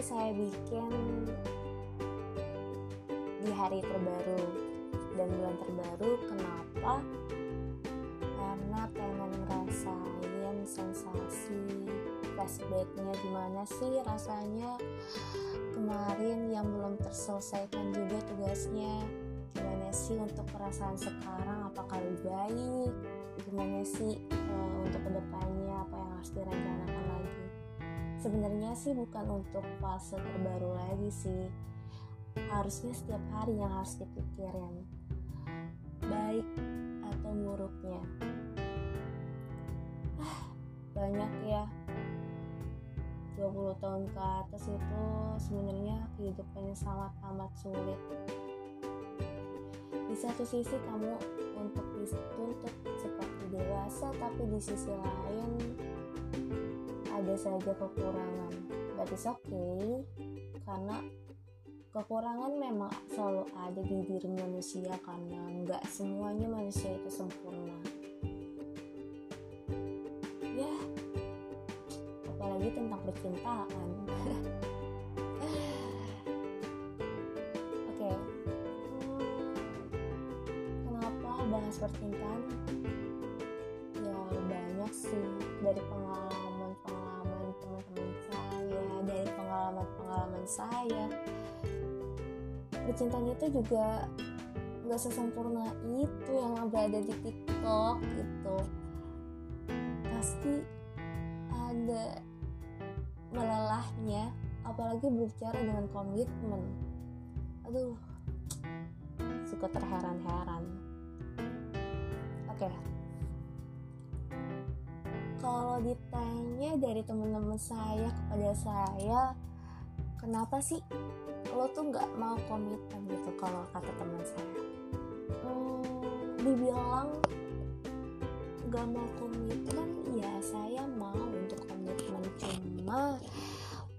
saya bikin di hari terbaru. Dan bulan terbaru kenapa? Karena pengen ngerasain sensasi flashbacknya gimana sih rasanya kemarin yang belum terselesaikan juga tugasnya. Gimana sih untuk perasaan sekarang? Apakah lebih baik? Gimana sih uh, untuk ke depannya? Apa yang harus direncanakan lagi sebenarnya sih bukan untuk fase terbaru lagi sih. Harusnya setiap hari yang harus dipikirin. Baik atau buruknya. Ah, banyak ya. 20 tahun ke atas itu sebenarnya kehidupannya sangat amat sulit. Di satu sisi kamu untuk dituntut seperti dewasa tapi di sisi lain ada saja kekurangan. But it's okay karena kekurangan memang selalu ada di diri manusia karena nggak semuanya manusia itu sempurna. Ya apalagi tentang percintaan. Oke. Kenapa bahas percintaan? Ya banyak sih dari pengalaman pengalaman saya. Percintaan itu juga nggak sesempurna itu yang berada di TikTok gitu. Pasti ada melelahnya apalagi berbicara dengan komitmen. Aduh suka terheran-heran. Oke. Okay. kalau ditanya dari teman-teman saya kepada saya kenapa sih lo tuh nggak mau komitmen gitu kalau kata teman saya? Hmm, dibilang nggak mau komitmen ya saya mau untuk komitmen. Cuma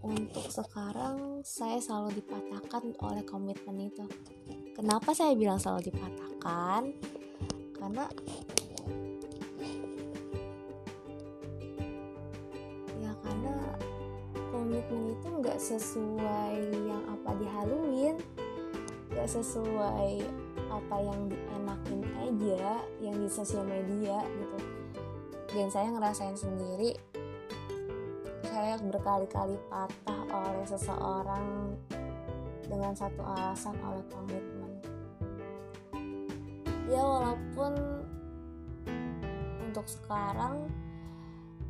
untuk sekarang saya selalu dipatahkan oleh komitmen itu. Kenapa saya bilang selalu dipatahkan? Karena ya karena komitmen itu nggak sesuai yang apa dihaluin nggak sesuai apa yang dienakin aja yang di sosial media gitu. Dan saya ngerasain sendiri saya berkali-kali patah oleh seseorang dengan satu alasan oleh komitmen. Ya walaupun untuk sekarang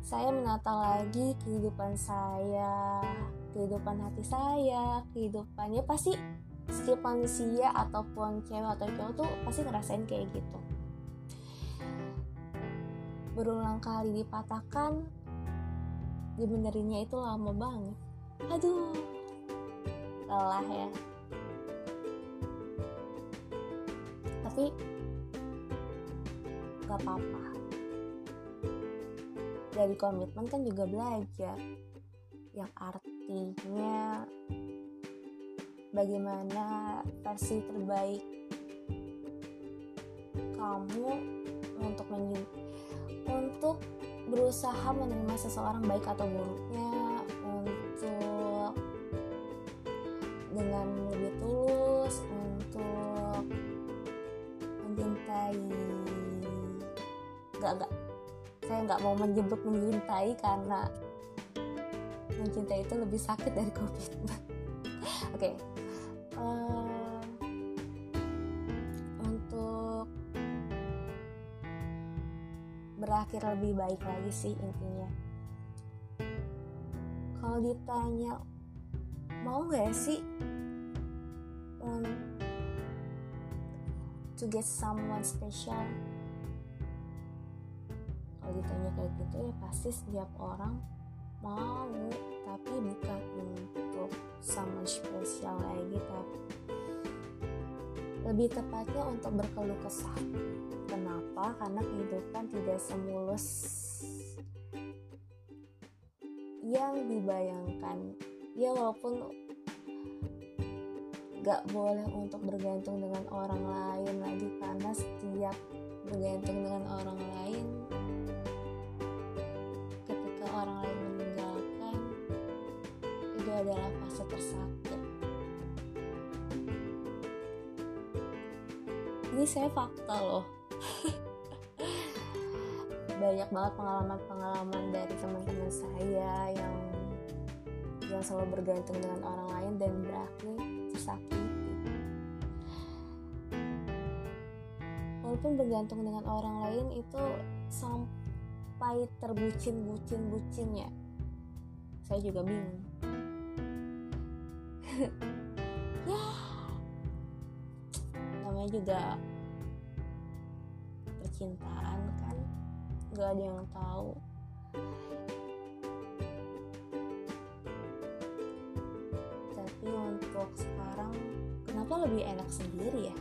saya menata lagi kehidupan saya kehidupan hati saya kehidupannya pasti setiap manusia ataupun cewek atau cowok tuh pasti ngerasain kayak gitu. Berulang kali dipatahkan dibenerinnya itu lama banget. Aduh lelah ya. Tapi gak apa-apa dari komitmen kan juga belajar. Yang artinya bagaimana versi terbaik kamu untuk untuk berusaha menerima seseorang baik atau buruknya untuk dengan lebih tulus untuk mencintai gak gak nggak mau menyebut mencintai karena mencintai itu lebih sakit dari komitmen oke okay. uh, untuk berakhir lebih baik lagi sih intinya kalau ditanya mau nggak sih um, to get someone special ditanya kayak gitu ya pasti setiap orang mau tapi bukan untuk someone spesial lagi tapi lebih tepatnya untuk berkeluh kesah. Kenapa? Karena kehidupan tidak semulus yang dibayangkan. Ya walaupun gak boleh untuk bergantung dengan orang lain lagi karena setiap bergantung dengan orang lain adalah fase tersakit ini saya fakta loh. Banyak banget pengalaman-pengalaman dari teman-teman saya yang yang selalu bergantung dengan orang lain dan berakhir tersakiti. Walaupun bergantung dengan orang lain itu sampai terbucin-bucin-bucinnya. Saya juga bingung ya. Namanya juga percintaan kan. Gak ada yang tahu. Tapi untuk sekarang kenapa lebih enak sendiri ya?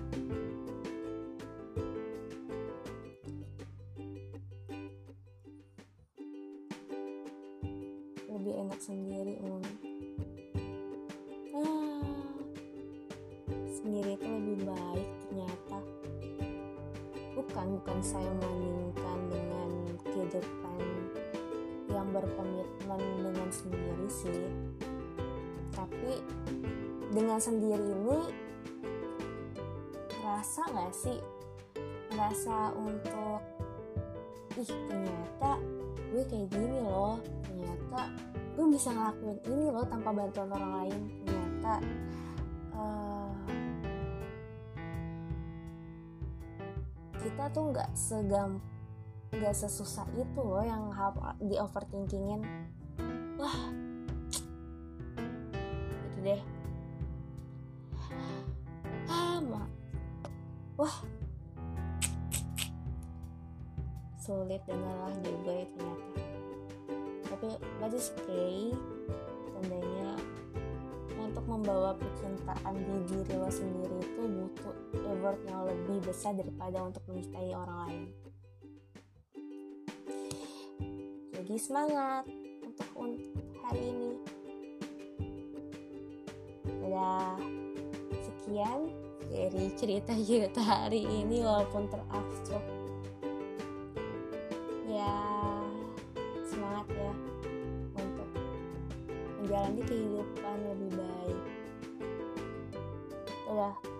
Lebih enak sendiri um. Itu lebih baik ternyata. Bukan bukan saya membandingkan dengan kehidupan yang berkomitmen dengan sendiri sih. Tapi dengan sendiri ini rasa nggak sih? Rasa untuk ih ternyata gue kayak gini loh. Ternyata gue bisa ngelakuin ini loh tanpa bantuan orang lain. Ternyata kita tuh nggak segam nggak sesusah itu loh yang di overthinkingin. Wah. Itu deh. Ah ma. Wah. Sulit dan lelah juga ya ternyata. Tapi but tandanya untuk membawa percintaan di diri lo sendiri itu butuh effort yang lebih besar daripada untuk mencintai orang lain. Jadi semangat untuk hari ini. Dadah sekian dari cerita-cerita hari ini walaupun terabstrak. Ya semangat ya menjalani kehidupan lebih baik. Dadah.